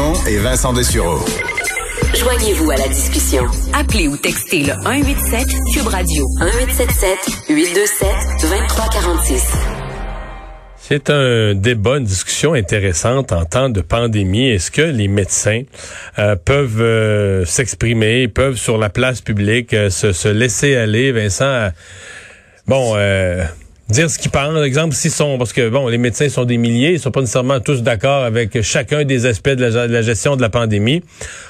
Dumont et Vincent Dessureau. Joignez-vous à la discussion. Appelez ou textez le 187 Cube Radio 1877 827 2346. C'est un débat, une discussion intéressante en temps de pandémie. Est-ce que les médecins euh, peuvent euh, s'exprimer, peuvent sur la place publique euh, se, se, laisser aller, Vincent? bon, dire ce qu'ils pensent. Exemple, s'ils sont, parce que bon, les médecins sont des milliers, ils sont pas nécessairement tous d'accord avec chacun des aspects de la, gestion de la pandémie.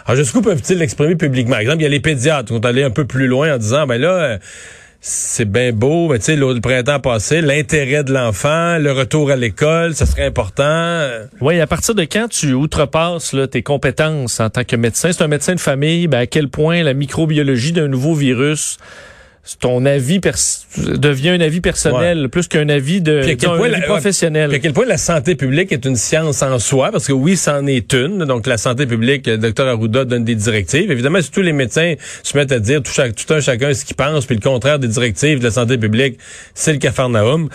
Alors jusqu'où peuvent-ils l'exprimer publiquement? Exemple, il y a les pédiatres qui vont aller un peu plus loin en disant, ben là. C'est bien beau, mais tu sais, le, printemps passé, l'intérêt de l'enfant, le retour à l'école, ça serait important. Oui, à partir de quand tu outrepasses là, tes compétences en tant que médecin, c'est un médecin de famille, ben, à quel point la microbiologie d'un nouveau virus ton avis devient un avis personnel plus qu'un avis de professionnel. à quel point la santé publique est une science en soi, parce que oui, c'en est une. Donc la santé publique, le docteur Arruda donne des directives. Évidemment, si tous les médecins se mettent à dire tout, tout un chacun ce qu'il pense, puis le contraire des directives de la santé publique, c'est le cafarnaum.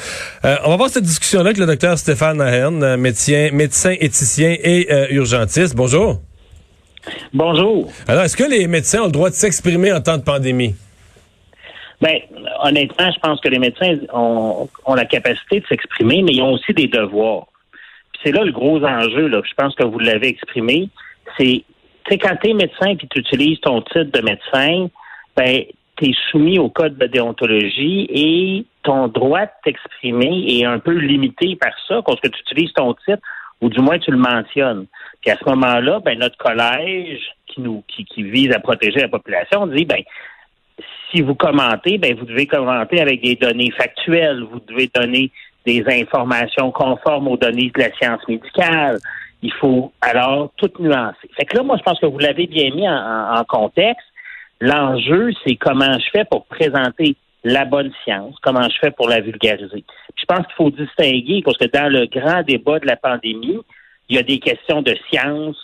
Euh, on va voir cette discussion-là avec le docteur Stéphane Ahern, euh, médecin, médecin éthicien et euh, urgentiste. Bonjour. Bonjour. Alors, est-ce que les médecins ont le droit de s'exprimer en temps de pandémie? Ben, honnêtement, je pense que les médecins ont, la capacité de s'exprimer, mais ils ont aussi des devoirs. c'est là le gros enjeu, là. Je pense que vous l'avez exprimé. C'est, tu quand tu es médecin et tu utilises ton titre de médecin, ben, tu es soumis au code de déontologie et ton droit de t'exprimer est un peu limité par ça, parce que tu utilises ton titre, ou du moins tu le mentionnes. Puis à ce moment-là, ben, notre collège qui nous qui, qui vise à protéger la population dit ben si vous commentez, ben vous devez commenter avec des données factuelles. Vous devez donner des informations conformes aux données de la science médicale. Il faut alors tout nuancer. Fait que là, moi, je pense que vous l'avez bien mis en, contexte. L'enjeu, c'est comment je fais pour présenter la bonne science, comment je fais pour la vulgariser. je pense qu'il faut distinguer, parce que dans le grand débat de la pandémie, il y a des questions de science,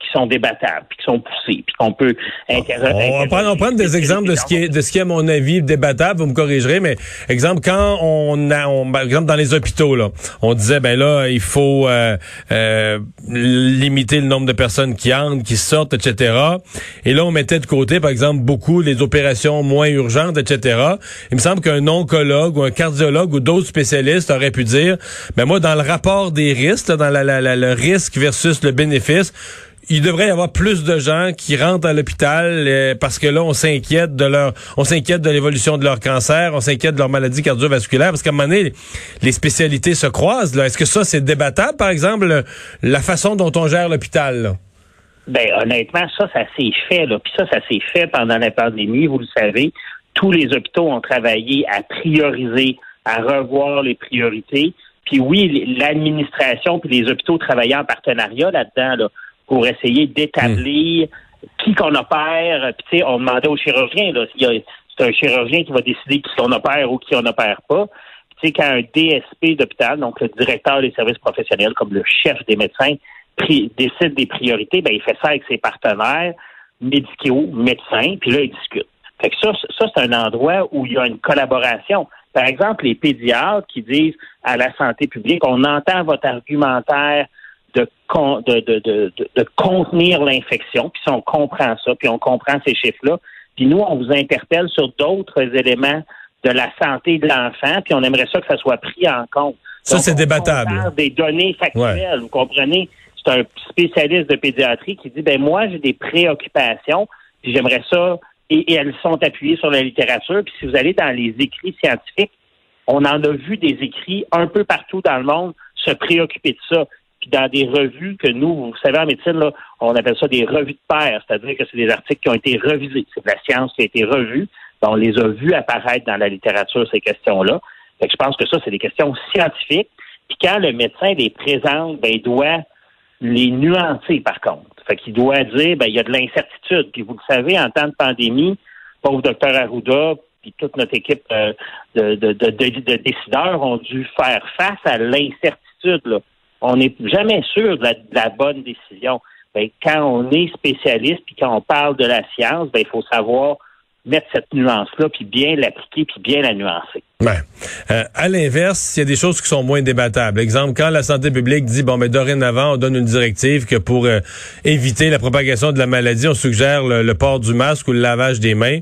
qui sont débattables, puis qui sont poussés, puis qu'on peut interroger. On va prendre, des exemples de ce qui est de ce qui est à mon avis débattable. Vous me corrigerez, mais exemple quand on a, on, par exemple dans les hôpitaux là, on disait ben là il faut euh, euh, limiter le nombre de personnes qui entrent, qui sortent, etc. Et là on mettait de côté par exemple beaucoup les opérations moins urgentes, etc. Il me semble qu'un oncologue ou un cardiologue ou d'autres spécialistes auraient pu dire ben moi dans le rapport des risques, dans la, la, le risque versus le bénéfice il devrait y avoir plus de gens qui rentrent à l'hôpital euh, parce que là, on s'inquiète de leur, on s'inquiète de l'évolution de leur cancer, on s'inquiète de leur maladie cardiovasculaire, parce qu'à un moment donné, les spécialités se croisent. Là. Est-ce que ça, c'est débattable, par exemple, la façon dont on gère l'hôpital? Ben, honnêtement, ça, ça s'est fait, là. Puis ça, ça s'est fait pendant la pandémie, vous le savez. Tous les hôpitaux ont travaillé à prioriser, à revoir les priorités. Puis oui, l'administration puis les hôpitaux travaillaient en partenariat là-dedans, là pour essayer d'établir qui qu'on opère. Puis, tu sais, on demandait au chirurgien, là, c'est un chirurgien qui va décider qui on opère ou qui on opère pas. Tu sais, quand un DSP d'hôpital, donc le directeur des services professionnels, comme le chef des médecins, décide des priorités, ben, il fait ça avec ses partenaires médicaux, médecins, puis là, il discute. Fait que ça, ça c'est un endroit où il y a une collaboration. Par exemple, les pédiatres qui disent à la santé publique, on entend votre argumentaire de, de, de, de, contenir l'infection. Puis si on comprend ça, puis on comprend ces chiffres-là, puis nous, on vous interpelle sur d'autres éléments de la santé de l'enfant, puis on aimerait ça que ça soit pris en compte. Ça, c'est débattable. Des données factuelles, vous comprenez? C'est un spécialiste de pédiatrie qui dit, ben moi, j'ai des préoccupations, puis j'aimerais ça, et, elles sont appuyées sur la littérature. Puis si vous allez dans les écrits scientifiques, on en a vu des écrits un peu partout dans le monde se préoccuper de ça puis dans des revues que nous, vous savez, en médecine, là, on appelle ça des revues de pair, c'est-à-dire que c'est des articles qui ont été revisés. C'est de la science qui a été revue. On les a vus apparaître dans la littérature, ces questions-là. Je pense que ça, c'est des questions scientifiques. Puis quand le médecin les présente, ben, il doit les nuancer, par contre. Fait qu'il doit dire, ben, il y a de l'incertitude. Puis vous le savez, en temps de pandémie, pauvre docteur Arruda, puis toute notre équipe euh, de, de, décideurs ont dû faire face à l'incertitude. On n'est jamais sûr de la, bonne décision. Ben, quand on est spécialiste, puis quand on parle de la science, ben, il faut savoir mettre cette nuance-là, puis bien l'appliquer, puis bien la nuancer. Euh, à l'inverse, il y a des choses qui sont moins débattables. Exemple, quand la santé publique dit, bon, mais dorénavant, on donne une directive que pour euh, éviter la propagation de la maladie, on suggère le, port du masque ou le lavage des mains.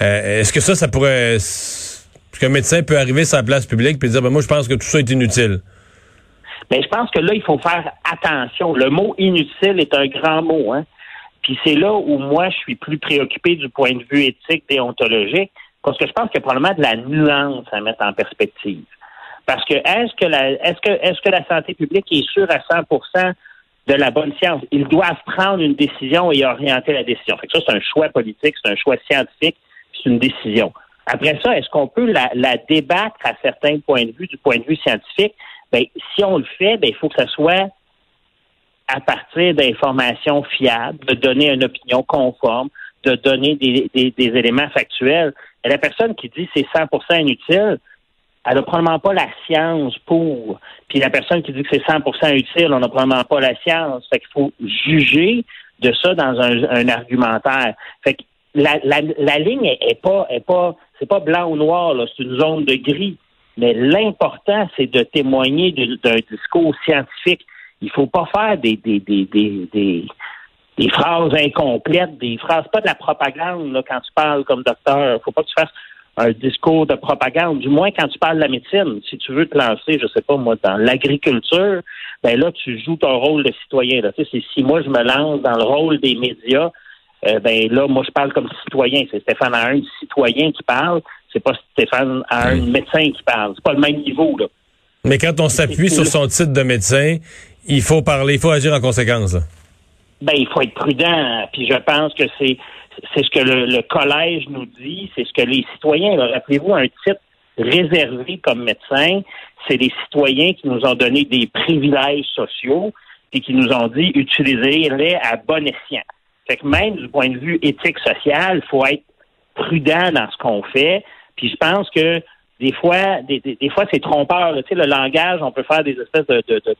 Euh, est-ce que ça, ça pourrait... Est-ce qu'un médecin peut arriver sur la place publique et dire, ben, moi, je pense que tout ça est inutile? Mais je pense que là, il faut faire attention. Le mot inutile est un grand mot. Hein? Puis c'est là où moi, je suis plus préoccupé du point de vue éthique, déontologique, parce que je pense qu'il y a probablement de la nuance à mettre en perspective. Parce que est-ce que la est-ce que est-ce que la santé publique est sûre à 100% de la bonne science? Ils doivent prendre une décision et orienter la décision. Fait que ça, c'est un choix politique, c'est un choix scientifique, c'est une décision. Après ça, est-ce qu'on peut la, la, débattre à certains points de vue, du point de vue scientifique? Ben, si on le fait, ben, il faut que ça soit à partir d'informations fiables, de donner une opinion conforme, de donner des, éléments factuels. Et la personne qui dit c'est 100% inutile, elle n'a probablement pas la science pour. Puis la personne qui dit que c'est 100% utile, on n'a probablement pas la science. Fait qu'il faut juger de ça dans un, argumentaire. Fait que la, la, ligne est, pas est pas c'est pas blanc ou noir, c'est une zone de gris. Mais l'important, c'est de témoigner d'un discours scientifique. Il faut pas faire des, des, des, des, des, phrases incomplètes, des phrases, pas de la propagande là, quand tu parles comme docteur. Il faut pas que tu fasses un discours de propagande, du moins quand tu parles de la médecine. Si tu veux te lancer, je sais pas moi, dans l'agriculture, ben là, tu joues ton rôle de citoyen. Là. Si moi je me lance dans le rôle des médias, euh, ben là, moi je parle comme citoyen. C'est Stéphane un citoyen qui parle. C'est pas Stéphane un médecin qui parle. C'est pas le même niveau là. Mais quand on s'appuie sur son titre de médecin, il faut parler, il faut agir en conséquence. Ben, il faut être prudent. Puis je pense que c'est c'est ce que le, collège nous dit, c'est ce que les citoyens. Rappelez-vous un titre réservé comme médecin, c'est les citoyens qui nous ont donné des privilèges sociaux et qui nous ont dit utilisez-les à bon escient. Fait que même du point de vue éthique social, il faut être prudent dans ce qu'on fait. Puis je pense que des fois, des, fois, c'est trompeur. Tu sais, le langage, on peut faire des espèces de, de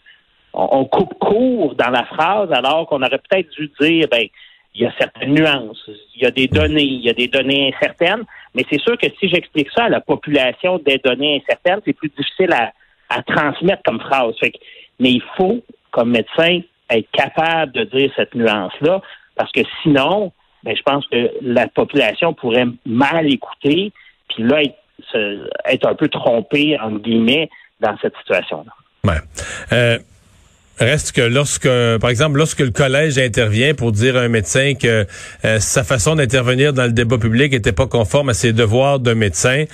on, coupe court dans la phrase alors qu'on aurait peut-être dû dire, ben, il y a certaines nuances, il y a des données, il y a des données incertaines, mais c'est sûr que si j'explique ça à la population des données incertaines, c'est plus difficile à, transmettre comme phrase. mais il faut, comme médecin, être capable de dire cette nuance-là, parce que sinon, ben, je pense que la population pourrait mal écouter, puis là, être, un peu trompée, entre guillemets, dans cette situation-là. Ouais. Euh, Reste que lorsque, par exemple, lorsque le collège intervient pour dire à un médecin que euh, sa façon d'intervenir dans le débat public était pas conforme à ses devoirs de médecin,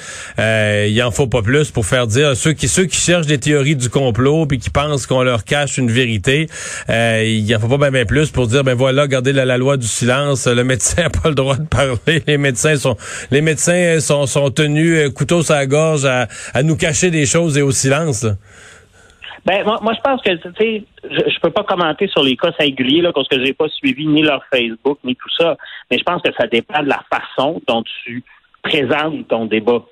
euh, il en faut pas plus pour faire dire ceux qui ceux qui cherchent des théories du complot puis qui pensent qu'on leur cache une vérité, euh, il en faut pas bien, plus pour dire ben voilà, gardez la, loi du silence, le médecin a pas le droit de parler, les médecins sont les médecins sont sont tenus euh, couteau sur la gorge à, à nous cacher des choses et au silence. Ben moi, moi je pense que tu sais, je, peux pas commenter sur les cas singuliers là parce que j'ai pas suivi ni leur Facebook ni tout ça, mais je pense que ça dépend de la façon dont tu présentes ton débat.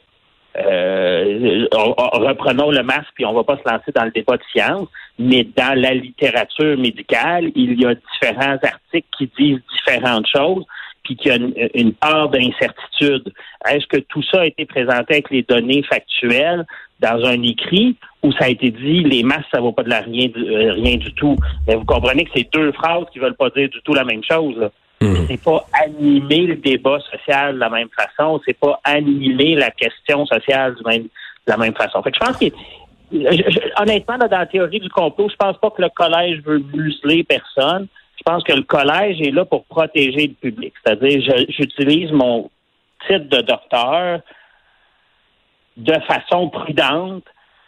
Euh, reprenons le masque puis on va pas se lancer dans le débat de science, mais dans la littérature médicale, il y a différents articles qui disent différentes choses puis qu'il y a une, une part d'incertitude. Est-ce que tout ça a été présenté avec les données factuelles dans un écrit où ça a été dit les masses ça vaut pas de la rien euh, rien du tout? Mais vous comprenez que c'est deux phrases qui veulent pas dire du tout la même chose. Hmm. C'est pas animer le débat social de la même façon, c'est pas animer la question sociale de la même façon. Fait que je pense que honnêtement, dans la théorie du complot, je pense pas que le collège veut museler personne. Je pense que le collège est là pour protéger le public. C'est-à-dire, j'utilise mon titre de docteur de façon prudente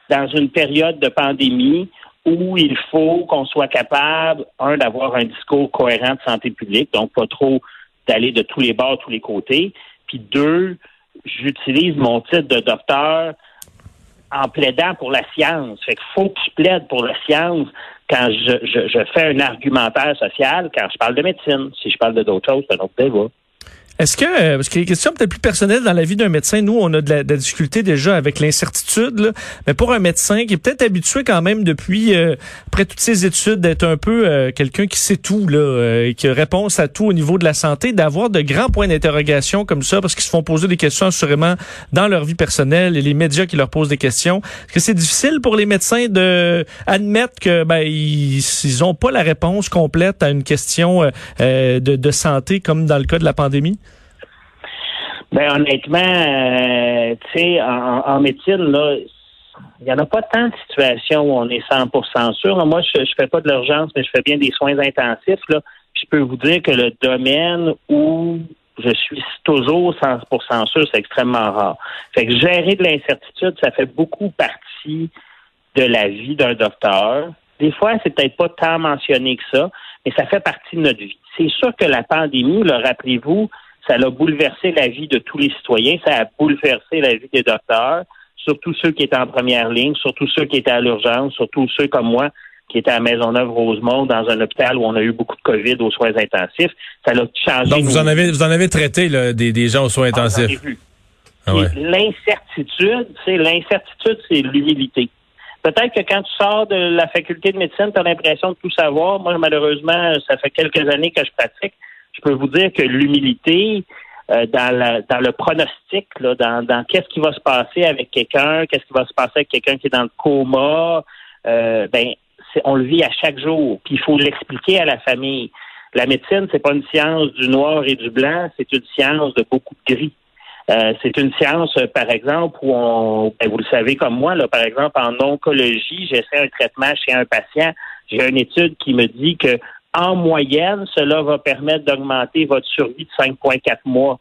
dans une période de pandémie où il faut qu'on soit capable, un, d'avoir un discours cohérent de santé publique, donc pas trop d'aller de tous les bords, tous les côtés, puis deux, j'utilise mon titre de docteur en plaidant pour la science. Fait qu'il faut que je plaide pour la science quand je, je, je fais un argumentaire social, quand je parle de médecine. Si je parle de d'autres choses, c'est un autre débat. Est-ce que, euh, parce qu'il y a des questions peut-être plus personnelles dans la vie d'un médecin, nous, on a de la, de la difficulté déjà avec l'incertitude, mais pour un médecin qui est peut-être habitué quand même depuis, euh, après toutes ses études, d'être un peu euh, quelqu'un qui sait tout, là, euh, qui a réponse à tout au niveau de la santé, d'avoir de grands points d'interrogation comme ça, parce qu'ils se font poser des questions assurément dans leur vie personnelle et les médias qui leur posent des questions. Est-ce que c'est difficile pour les médecins de admettre que ben ils, ils ont pas la réponse complète à une question de, de santé comme dans le cas de la pandémie? Ben honnêtement, euh, tu sais, en, en, médecine, là, il n'y en a pas tant de situations où on est 100% sûr. Moi, je ne fais pas de l'urgence, mais je fais bien des soins intensifs. Là. Je peux vous dire que le domaine où je suis toujours 100% sûr, c'est extrêmement rare. Fait que gérer de l'incertitude, ça fait beaucoup partie de la vie d'un docteur. Des fois, c'est peut-être pas tant mentionné que ça, mais ça fait partie de notre vie. C'est sûr que la pandémie, le rappelez-vous, ça a bouleversé la vie de tous les citoyens, ça a bouleversé la vie des docteurs, surtout ceux qui étaient en première ligne, surtout ceux qui étaient à l'urgence, surtout ceux comme moi qui étaient à Maisonneuve-Rosemont dans un hôpital où on a eu beaucoup de COVID aux soins intensifs. Ça a changé. Donc vous en avez vous en avez traité là, des, des gens aux soins ah, intensifs. Ah l'incertitude, c'est l'incertitude, c'est l'humilité. Peut-être que quand tu sors de la faculté de médecine, tu as l'impression de tout savoir. Moi, malheureusement, ça fait quelques années que je pratique je peux vous dire que l'humilité euh, dans, dans le pronostic, là, dans, dans qu'est-ce qui va se passer avec quelqu'un, qu'est-ce qui va se passer avec quelqu'un qui est dans le coma, euh, ben on le vit à chaque jour. Puis il faut l'expliquer à la famille. La médecine, c'est pas une science du noir et du blanc, c'est une science de beaucoup de gris. Euh, c'est une science, par exemple, où on, ben, vous le savez comme moi, là, par exemple, en oncologie, j'essaie un traitement chez un patient. J'ai une étude qui me dit que en moyenne, cela va permettre d'augmenter votre survie de 5,4 mois.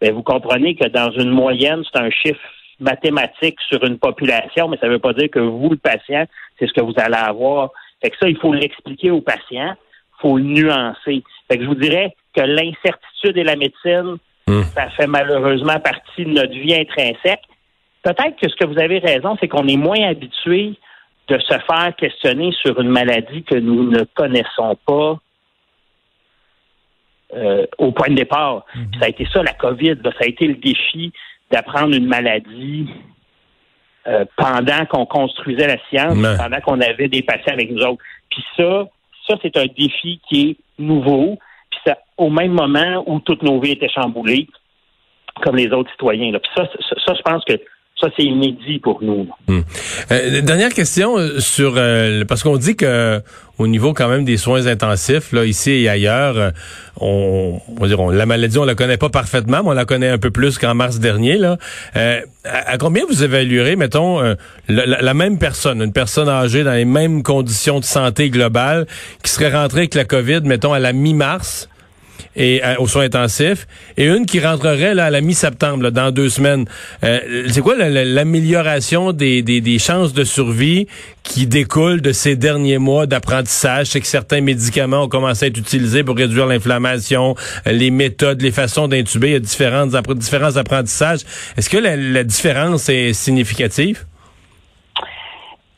Bien, vous comprenez que dans une moyenne, c'est un chiffre mathématique sur une population, mais ça ne veut pas dire que vous, le patient, c'est ce que vous allez avoir. Fait que ça, il faut l'expliquer au patient, il faut le nuancer. Fait que je vous dirais que l'incertitude et la médecine, hmm. ça fait malheureusement partie de notre vie intrinsèque. Peut-être que ce que vous avez raison, c'est qu'on est moins habitué de se faire questionner sur une maladie que nous ne connaissons pas euh, au point de départ. Mhm. Ça a été ça, la COVID. ça a été le défi d'apprendre une maladie euh, pendant qu'on construisait la science, pendant qu'on avait des patients avec nous autres. Puis ça, ça, c'est un défi qui est nouveau. Puis ça, au même moment où toutes nos vies étaient chamboulées, comme les autres citoyens. Puis ça, ça, je pense que ça, c'est inédit pour nous. Hmm. Euh, dernière question euh, sur euh, parce qu'on dit que au niveau quand même des soins intensifs, là ici et ailleurs, on, on va dire la maladie on la connaît pas parfaitement, mais on la connaît un peu plus qu'en mars dernier. Là, à, combien vous évaluerez, mettons, la, la, même personne, une personne âgée dans les mêmes conditions de santé globale, qui serait rentrée avec la COVID, mettons à la mi-mars? Et euh, aux soins intensifs, et une qui rentrerait là, à la mi-septembre, dans deux semaines. Euh, c'est quoi l'amélioration des, des, des, chances de survie qui découle de ces derniers mois d'apprentissage? C'est que certains médicaments ont commencé à être utilisés pour réduire l'inflammation, euh, les méthodes, les façons d'intuber, il y a différentes, différents apprentissages. Est-ce que la, la différence est significative?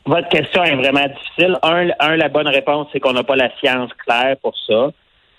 Votre question est vraiment difficile. Un, un la bonne réponse, c'est qu'on n'a pas la science claire pour ça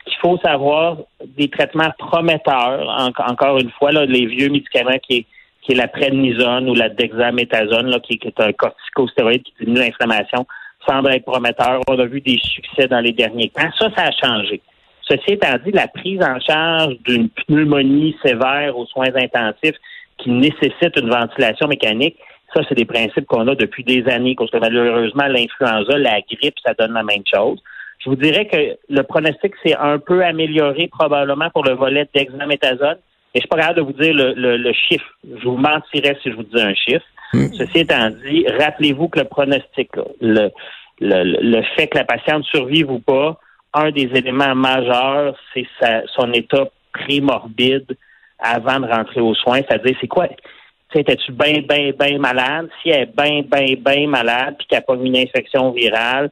qu'il faut savoir des traitements prometteurs, encore une fois, là, les vieux médicaments qui est, qui est la prednisone ou la dexaméthasone, là, qui, est un corticostéroïde qui diminue l'inflammation, semble être prometteur. On a vu des succès dans les derniers temps. Ça, ça a changé. Ceci étant dit, la prise en charge d'une pneumonie sévère aux soins intensifs qui nécessite une ventilation mécanique, ça, c'est des principes qu'on a depuis des années, parce que malheureusement, l'influenza, la grippe, ça donne la même chose. Je vous dirais que le pronostic s'est un peu amélioré probablement pour le volet d'examéthasone. Et je suis pas capable de vous dire le, chiffre. Je vous mentirais si je vous disais un chiffre. Hmm. Ceci étant dit, rappelez-vous que le pronostic, le, le, fait que la patiente survive ou pas, un des éléments majeurs, c'est son état prémorbide avant de rentrer aux soins. C'est-à-dire, c'est quoi? Étais-tu bien, bien, bien malade? Si elle est bien, bien, bien malade, puis qu'elle n'a pas une infection virale,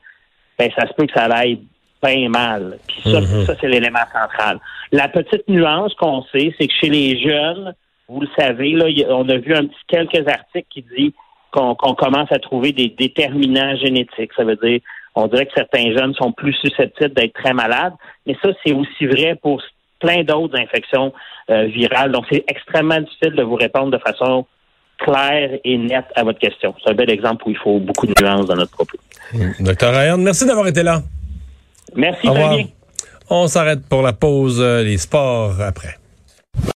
ben ça se peut que ça aille bien mal. Puis ça, mhm. ça c'est l'élément central. La petite nuance qu'on sait, c'est que chez les jeunes, vous le savez, là, on a vu un petit quelques articles qui disent qu'on commence à trouver des déterminants génétiques. Ça veut dire on dirait que certains jeunes sont plus susceptibles d'être très malades. Mais ça, c'est aussi vrai pour plein d'autres infections euh, virales. Donc, c'est extrêmement difficile de vous répondre de façon claire et nette à votre question. C'est un bel exemple où il faut beaucoup de nuances dans notre propos. Docteur Ryan, merci d'avoir été là. Merci. Fabien. On s'arrête pour la pause, euh, les sports après.